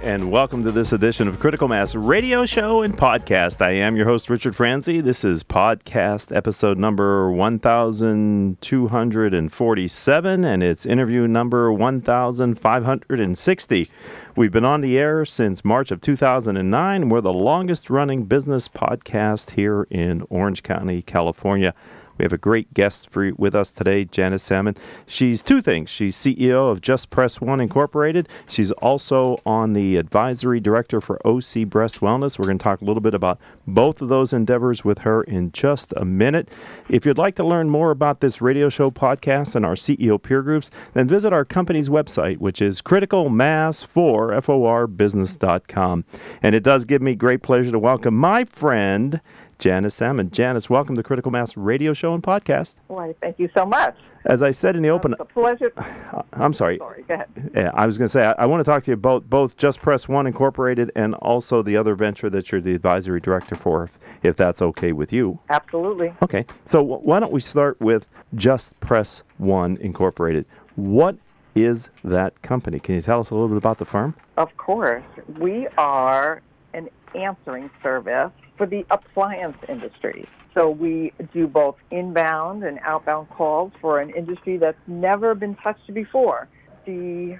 and welcome to this edition of Critical Mass Radio Show and Podcast. I am your host, Richard Franzi. This is podcast episode number 1247, and it's interview number 1560. We've been on the air since March of 2009. We're the longest running business podcast here in Orange County, California. We have a great guest for with us today, Janice Salmon. She's two things. She's CEO of Just Press One Incorporated. She's also on the advisory director for OC Breast Wellness. We're going to talk a little bit about both of those endeavors with her in just a minute. If you'd like to learn more about this radio show podcast and our CEO peer groups, then visit our company's website, which is criticalmass4forbusiness.com. And it does give me great pleasure to welcome my friend Janice Salmon. Janice, welcome to Critical Mass Radio Show and Podcast. Why, thank you so much. As I said in the open, it's a pleasure. I'm sorry. Sorry, go ahead. Yeah, I was going to say I, I, want to talk to you about both Just Press One Incorporated and also the other venture that you're the advisory director for, if, if that's okay with you. Absolutely. Okay, so w- why don't we start with Just Press One Incorporated? What is that company? Can you tell us a little bit about the firm? Of course, we are an answering service for the appliance industry. So we do both inbound and outbound calls for an industry that's never been touched before. The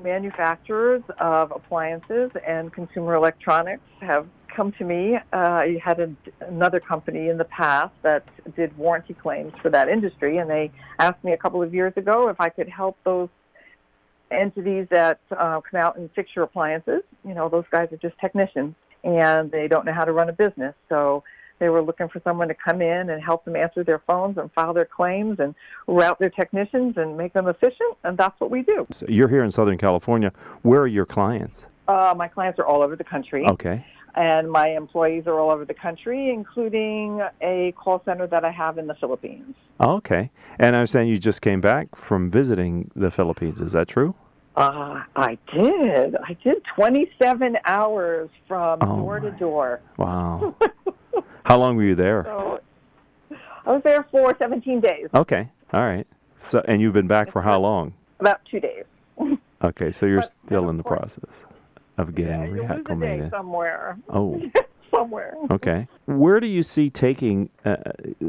manufacturers of appliances and consumer electronics have come to me. Uh, I had a, another company in the past that did warranty claims for that industry, and they asked me a couple of years ago if I could help those entities that uh, come out and fix your appliances. You know, those guys are just technicians and they don't know how to run a business. So they were looking for someone to come in and help them answer their phones and file their claims and route their technicians and make them efficient. And that's what we do. So you're here in Southern California. Where are your clients? Uh, my clients are all over the country. Okay. And my employees are all over the country, including a call center that I have in the Philippines. Okay. And I understand you just came back from visiting the Philippines. Is that true? Uh, I did. I did 27 hours from Oh, door to door. Wow. How long were you there? So I was there for 17 days, Okay. All right. So, and you've been back for how long? about two days. Okay, so you're But still in the course- process of getting Yeah, you lose a day reacclimated. somewhere. Oh, somewhere. okay. Where do you see taking uh,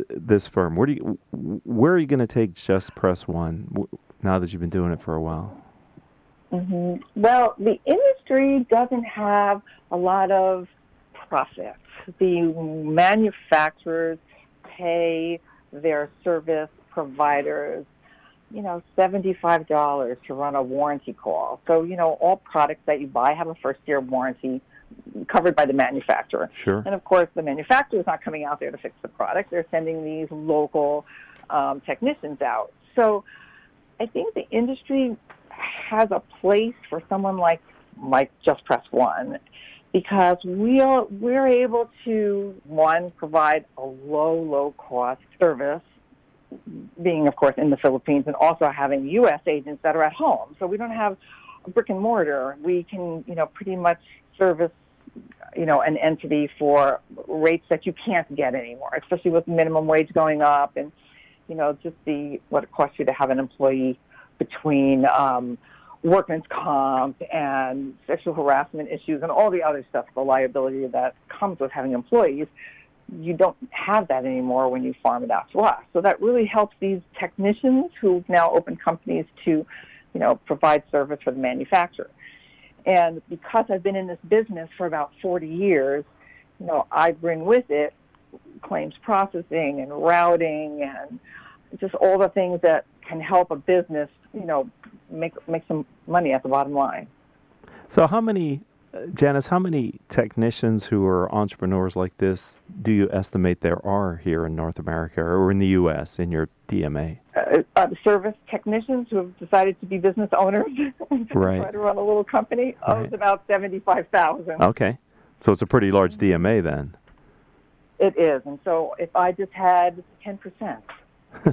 this firm? Where do you, where are you going to take Just Press One now that you've been doing it for a while? Hmm Well, the industry doesn't have a lot of profits. The manufacturers pay their service providers, you know, seventy-five dollars to run a warranty call. So, you know, all products that you buy have a first-year warranty covered by the manufacturer. Sure. And of course, the manufacturer is not coming out there to fix the product. They're sending these local um, technicians out. So I think the industry has a place for someone like like Just Press One because we are we're able to one provide a low low cost service being of course in the Philippines and also having US agents that are at home. So we don't have a brick and mortar. We can you know pretty much service you know an entity for rates that you can't get anymore especially with minimum wage going up and you know just the what it costs you to have an employee between um, workman's comp and sexual harassment issues and all the other stuff, the liability that comes with having employees, you don't have that anymore when you farm it out to us. So that really helps these technicians who've now opened companies to, you know, provide service for the manufacturer. And because I've been in this business for about 40 years, you know, I bring with it claims processing and routing and just all the things that can help a business, you know, make make some money at the bottom line. So, how many, uh, Janice, how many technicians who are entrepreneurs like this do you estimate there are here in North America or in the U.S. in your DMA? Uh, uh, service technicians who have decided to be business owners Right. try to run a little company. Oh, Right. it's about seventy-five thousand. Okay. So, it's a pretty large DMA then. It is, and so if I just had ten percent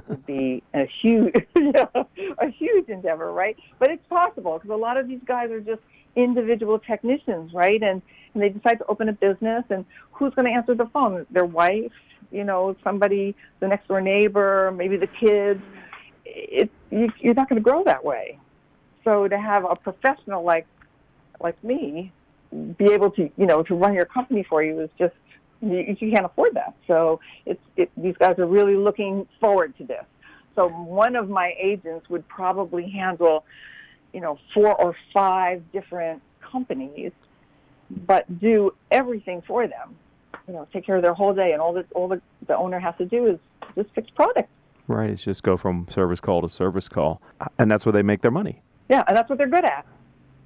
would be a huge, a huge endeavor, right? But it's possible because a lot of these guys are just individual technicians, right? And, and they decide to open a business, and who's going to answer the phone? Their wife, you know, somebody, the next door neighbor, maybe the kids. It, you, you're not going to grow that way. So to have a professional like like me be able to, you know, to run your company for you is just you, you can't afford that. So it's it, these guys are really looking forward to this. So one of my agents would probably handle, you know, four or five different companies, but do everything for them. You know, take care of their whole day, and all that all the, the owner has to do is just fix product. Right. It's just go from service call to service call, and that's where they make their money. Yeah, and that's what they're good at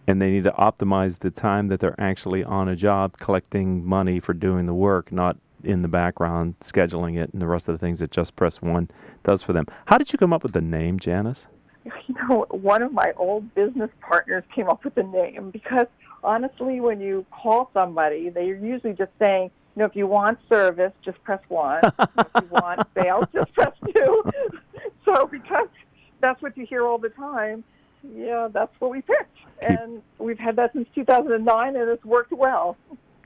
and they need to optimize the time that they're actually on a job collecting money for doing the work, not in the background scheduling it and the rest of the things that Just Press One does for them. How did you come up with the name, Janice? You know, one of my old business partners came up with the name because honestly, when you call somebody, they're usually just saying, you know, if you want service, just press one. if you want sales, just press two. so because that's what you hear all the time, yeah, that's what we picked, and we've had that since 2009, and it's worked well.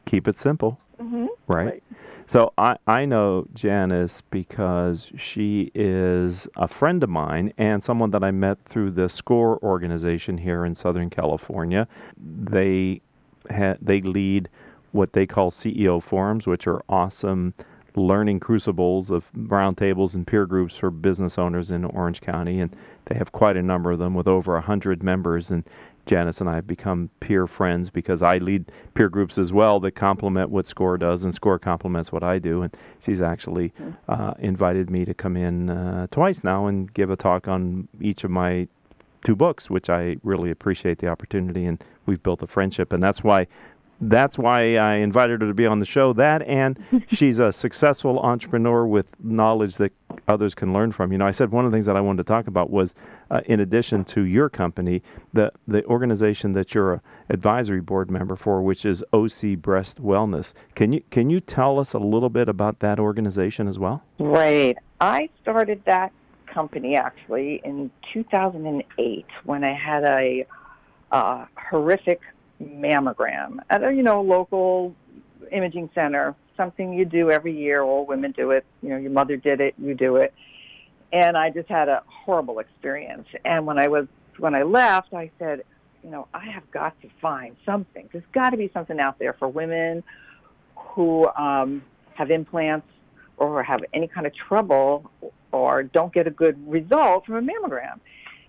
Keep it simple, mm-hmm. right? right? So I I know Janice because she is a friend of mine and someone that I met through the SCORE organization here in Southern California. They ha- they lead what they call CEO forums, which are awesome learning crucibles of roundtables and peer groups for business owners in Orange County, and they have quite a number of them with over a hundred members. And Janice and I have become peer friends because I lead peer groups as well that complement what SCORE does, and SCORE complements what I do. And she's actually uh, invited me to come in uh, twice now and give a talk on each of my two books, which I really appreciate the opportunity. And we've built a friendship, and that's why that's why I invited her to be on the show. That and she's a successful entrepreneur with knowledge that others can learn from. You know, I said one of the things that I wanted to talk about was, uh, in addition to your company, the the organization that you're a advisory board member for, which is OC Breast Wellness. Can you can you tell us a little bit about that organization as well? Right. I started that company actually in 2008 when I had a uh, horrific mammogram at a you know local imaging center. Something you do every year. All women do it. You know, your mother did it. You do it. And I just had a horrible experience. And when I was when I left, I said, you know, I have got to find something. There's got to be something out there for women who um, have implants or have any kind of trouble or don't get a good result from a mammogram.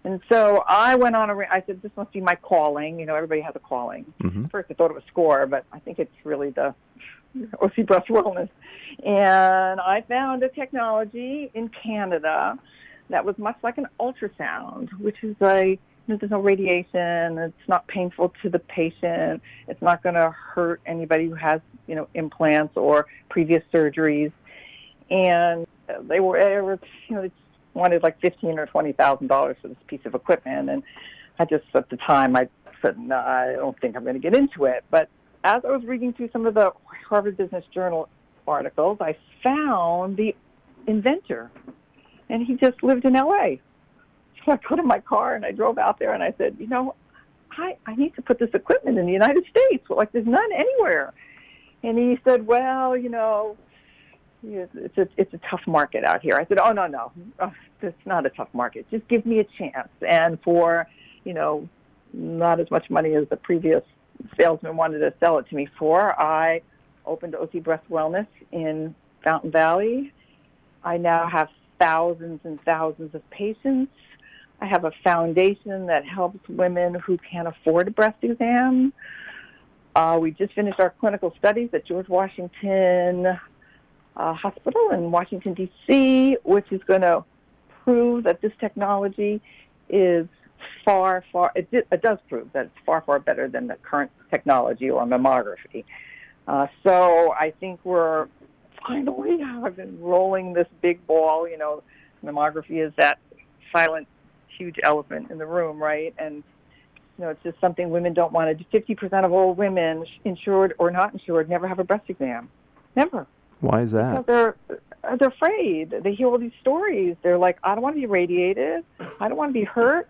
And so I went on a. I said, "This must be my calling." You know, everybody has a calling. Mm-hmm. First, I thought it was SCORE, but I think it's really the OC Breast Wellness. And I found a technology in Canada that was much like an ultrasound, which is a you know, there's no radiation. It's not painful to the patient. It's not going to hurt anybody who has you know implants or previous surgeries. And they were, you know, wanted like fifteen or twenty thousand dollars for this piece of equipment, and I just at the time I said no, I don't think I'm going to get into it. But as I was reading through some of the Harvard Business Journal articles, I found the inventor, and he just lived in L.A. So I got in my car and I drove out there and I said, you know, I I need to put this equipment in the United States. Like there's none anywhere. And he said, well, you know, it's a it's a tough market out here. I said, oh no no, oh, it's not a tough market. Just give me a chance. And for you know, not as much money as the previous salesman wanted to sell it to me for, I opened OC Breast Wellness in Fountain Valley. I now have thousands and thousands of patients. I have a foundation that helps women who can't afford a breast exam. Uh, we just finished our clinical studies at George Washington uh, hospital in Washington, D.C., which is going to prove that this technology is far, far, it, it, does prove that it's far, far better than the current technology or mammography. Uh, so I think we're finally have been rolling this big ball. You know, mammography is that silent, huge elephant in the room, right? And you know, it's just something women don't want to do. Fifty percent of all women, insured or not insured, never have a breast exam. Never. Why is that? They're uh, they're afraid. They hear all these stories. They're like, I don't want to be radiated. I don't want to be hurt.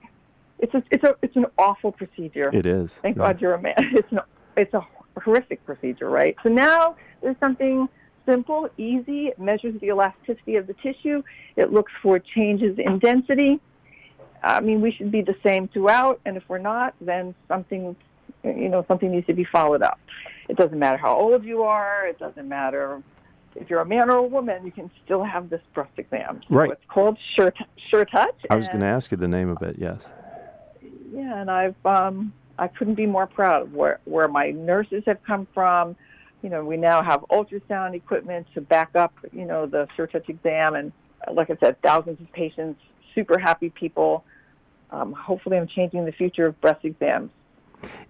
It's a, it's a it's an awful procedure. It is. Thank yes. God you're a man. It's an, it's a horrific procedure, right? So now there's something simple, easy. It measures the elasticity of the tissue. It looks for changes in density. I mean, we should be the same throughout, and if we're not, then something, you know, something needs to be followed up. It doesn't matter how old you are. It doesn't matter if you're a man or a woman. You can still have this breast exam. So right. It's called Sure, sure Touch. I was going to ask you the name of it. Yes. Yeah, and I've um, I couldn't be more proud of where where my nurses have come from. You know, we now have ultrasound equipment to back up, you know, the Sure Touch exam, and like I said, thousands of patients, super happy people. Um, hopefully, I'm changing the future of breast exams.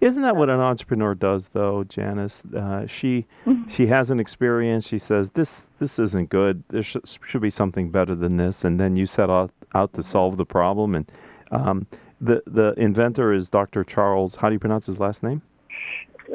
Isn't that what an entrepreneur does, though, Janice? Uh, she Mm-hmm. she has an experience. She says this this isn't good. There sh- should be something better than this, and then you set out out to solve the problem. And um, the the inventor is Dr. Charles. How do you pronounce his last name?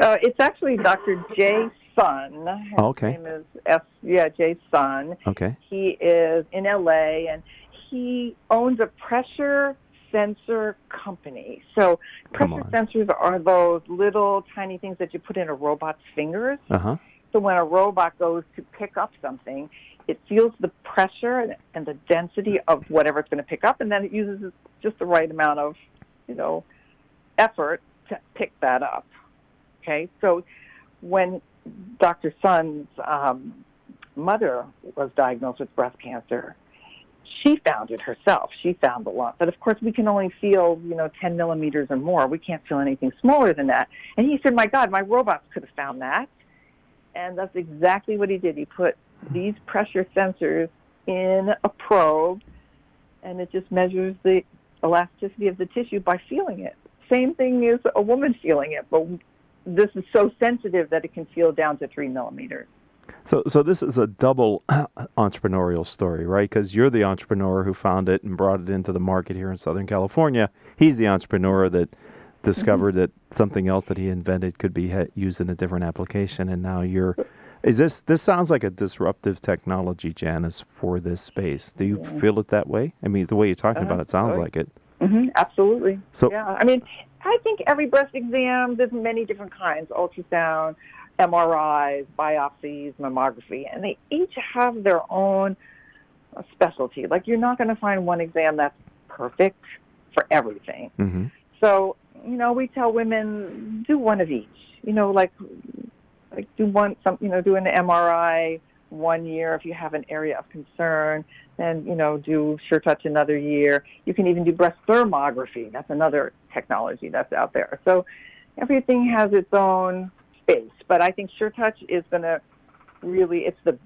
Uh, it's actually Dr. Jae Son. His Oh, okay. name is S. Yeah, Jae Son. Okay. He is in LA, and he owns a pressure sensor company. So Come pressure on. sensors are those little tiny things that you put in a robot's fingers. Uh huh. So when a robot goes to pick up something, it feels the pressure and- and the density of whatever it's going to pick up, and then it uses just the right amount of, you know, effort to pick that up. Okay, so when Dr. Son's um, mother was diagnosed with breast cancer, she found it herself. She found the lump, but of course we can only feel, you know, 10 millimeters or more. We can't feel anything smaller than that. And he said, "My God, my robots could have found that." And that's exactly what he did. He put these pressure sensors in a probe, and it just measures the elasticity of the tissue by feeling it. Same thing as a woman feeling it, but this is so sensitive that it can feel down to three millimeters. So, so this is a double entrepreneurial story, right? Because you're the entrepreneur who found it and brought it into the market here in Southern California. He's the entrepreneur that discovered that something else that he invented could be ha- used in a different application, and now you're. Is this this sounds like a disruptive technology, Janice, for this space? Do you feel it that way? I mean, the way you're talking about it sounds oh, like it. hmm absolutely. So- yeah, I mean, I think every breast exam, there's many different kinds: ultrasound, MRIs, biopsies, mammography, and they each have their own specialty. Like you're not going to find one exam that's perfect for everything. hmm So, you know, we tell women do one of each. You know, like like do one some you know, do an MRI one year if you have an area of concern, then, you know, do sure touch another year. You can even do breast thermography. That's another technology that's out there. So everything has its own space. But I think sure touch is gonna really it's the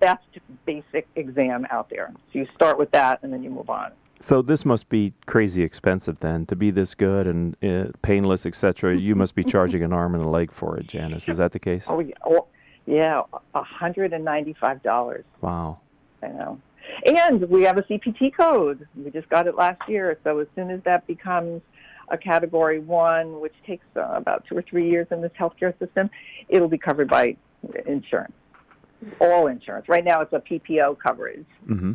best basic exam out there. So you start with that and then you move on. So this must be crazy expensive then to be this good and uh, painless, etc. You must be charging an arm and a leg for it, Janice. Is that the case? Oh yeah, oh, yeah, a hundred and ninety-five dollars. Wow. I know, and we have a CPT code. We just got it last year, so as soon as that becomes a Category One, which takes uh, about two or three years in this healthcare system, it'll be covered by insurance, all insurance. Right now, it's a PPO coverage. hmm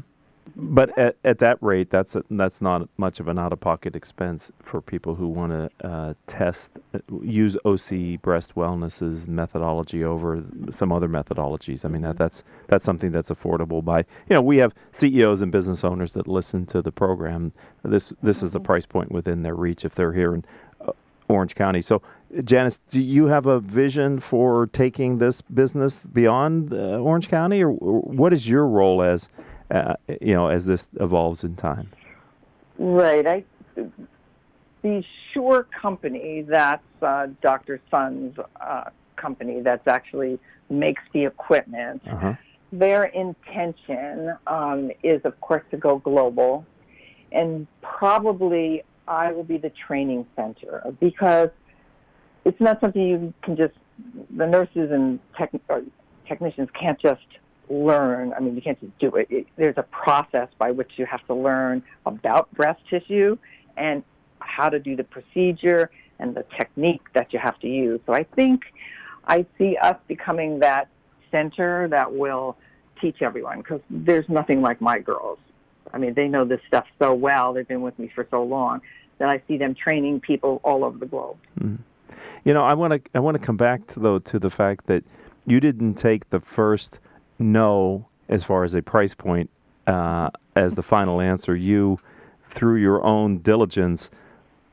But at, at that rate, that's a, that's not much of an out-of-pocket expense for people who want to uh, test, uh, use OC Breast Wellness's methodology over some other methodologies. I mean, that, that's that's something that's affordable by you know we have CEOs and business owners that listen to the program. This this is a price point within their reach if they're here in uh, Orange County. So, Janice, do you have a vision for taking this business beyond uh, Orange County, or, or what is your role as uh, you know, as this evolves in time. Right. I, the Sure company, that's uh, Dr. Son's uh, company, that's actually makes the equipment. Uh-huh. Their intention um, is, of course, to go global, and probably I will be the training center because it's not something you can just. The nurses and tech, or technicians can't just learn. I mean, you can't just do it. it. There's a process by which you have to learn about breast tissue and how to do the procedure and the technique that you have to use. So I think I see us becoming that center that will teach everyone because there's nothing like my girls. I mean, they know this stuff so well. They've been with me for so long that I see them training people all over the globe. Mm. You know, I want to I want to come back to though to the fact that you didn't take the first no as far as a price point uh, as the final answer. You, through your own diligence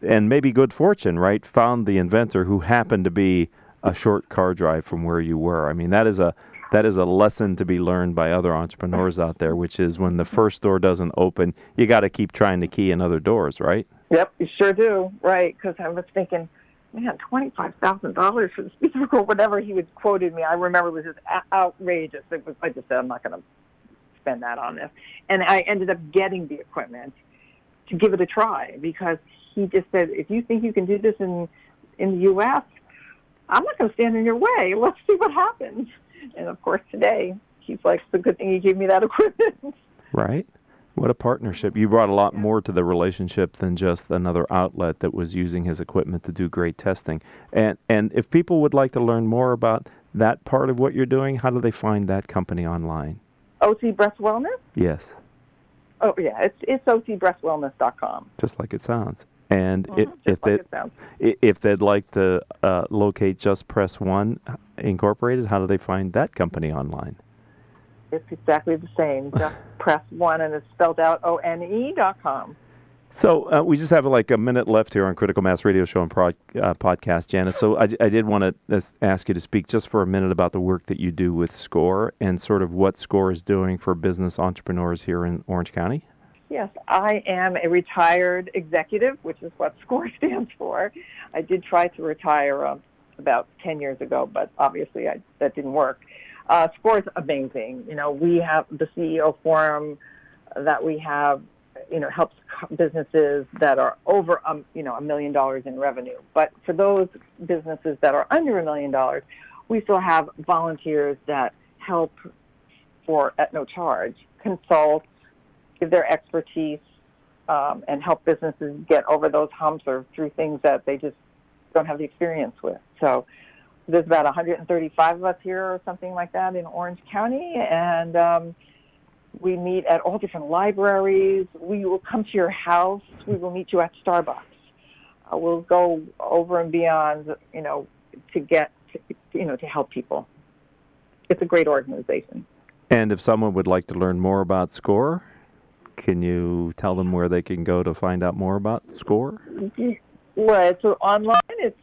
and maybe good fortune, right, found the inventor who happened to be a short car drive from where you were. I mean, that is a that is a lesson to be learned by other entrepreneurs out there, which is when the first door doesn't open, you got to keep trying to key in other doors, right? Yep, you sure do, right? Because I was thinking, man, twenty five thousand dollars for this piece of whatever he was quoted me. I remember it was just outrageous. It was. I just said I'm not going to spend that on this, and I ended up getting the equipment to give it a try because he just said, if you think you can do this in in the U.S., I'm not going to stand in your way. Let's see what happens. And of course, today he's like, it's a good thing he gave me that equipment. Right. What a partnership. You brought a lot more to the relationship than just another outlet that was using his equipment to do great testing. And and if people would like to learn more about that part of what you're doing, how do they find that company online? OC Breast Wellness? Yes. Oh yeah, it's it's ocbreastwellness.com. Just like it sounds. And mm-hmm, if, like they if they'd like to uh, locate Just Press One Incorporated, how do they find that company online? It's exactly the same. Just Press One, and it's spelled out O N E dot com. So uh, we just have like a minute left here on Critical Mass Radio Show and pro- uh, podcast, Janice. So I, I did want to ask you to speak just for a minute about the work that you do with SCORE and sort of what SCORE is doing for business entrepreneurs here in Orange County. Yes, I am a retired executive, which is what SCORE stands for. I did try to retire uh, about 10 years ago, but obviously I, that didn't work. Uh, SCORE is amazing. You know, we have the CEO forum that we have, you know, helps businesses that are over, um, you know, a million dollars in revenue. But for those businesses that are under a million dollars, we still have volunteers that help for at no charge, consult, give their expertise um, and help businesses get over those humps or through things that they just don't have the experience with. So there's about 135 of us here or something like that in Orange County, and um, we meet at all different libraries. We will come to your house. We will meet you at Starbucks. Uh, we'll go over and beyond, you know, to get, to, you know, to help people. It's a great organization. And if someone would like to learn more about SCORE, can you tell them where they can go to find out more about SCORE? Well, it's online it's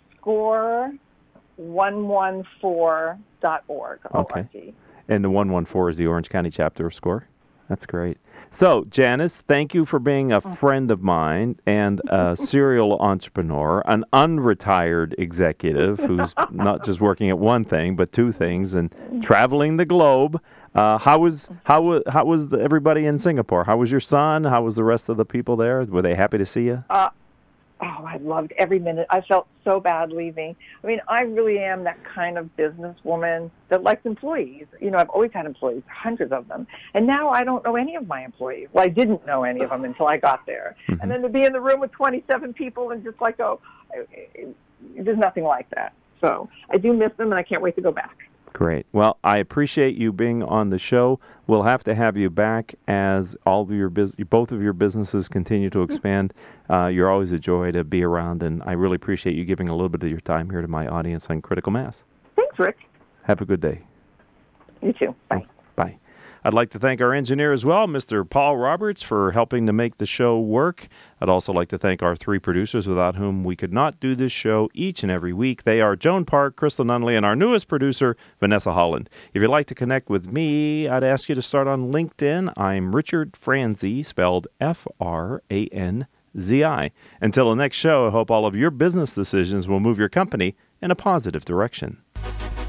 score114.org. Okay. And the 114 is the Orange County chapter of SCORE? That's great. So, Janice, thank you for being a oh. friend of mine and a serial entrepreneur, an unretired executive who's not just working at one thing, but two things and traveling the globe. Uh, how was how was how was the, everybody in Singapore? How was your son? How was the rest of the people there? Were they happy to see you? Uh, oh, I loved every minute. I felt so bad leaving. I mean, I really am that kind of businesswoman that likes employees. You know, I've always had employees, hundreds of them. And now I don't know any of my employees. Well, I didn't know any of them until I got there. Mm-hmm. And then to be in the room with 27 people and just like go, there's nothing like that. So I do miss them and I can't wait to go back. Great. Well, I appreciate you being on the show. We'll have to have you back as all of your bus- both of your businesses continue to expand. Uh, you're always a joy to be around, and I really appreciate you giving a little bit of your time here to my audience on Critical Mass. Thanks, Rick. Have a good day. You too. Bye. Bye. I'd like to thank our engineer as well, Mr. Paul Roberts, for helping to make the show work. I'd also like to thank our three producers without whom we could not do this show each and every week. They are Joan Park, Crystal Nunley, and our newest producer, Vanessa Holland. If you'd like to connect with me, I'd ask you to start on LinkedIn. I'm Richard Franzi, spelled F R A N Z I. Until the next show, I hope all of your business decisions will move your company in a positive direction.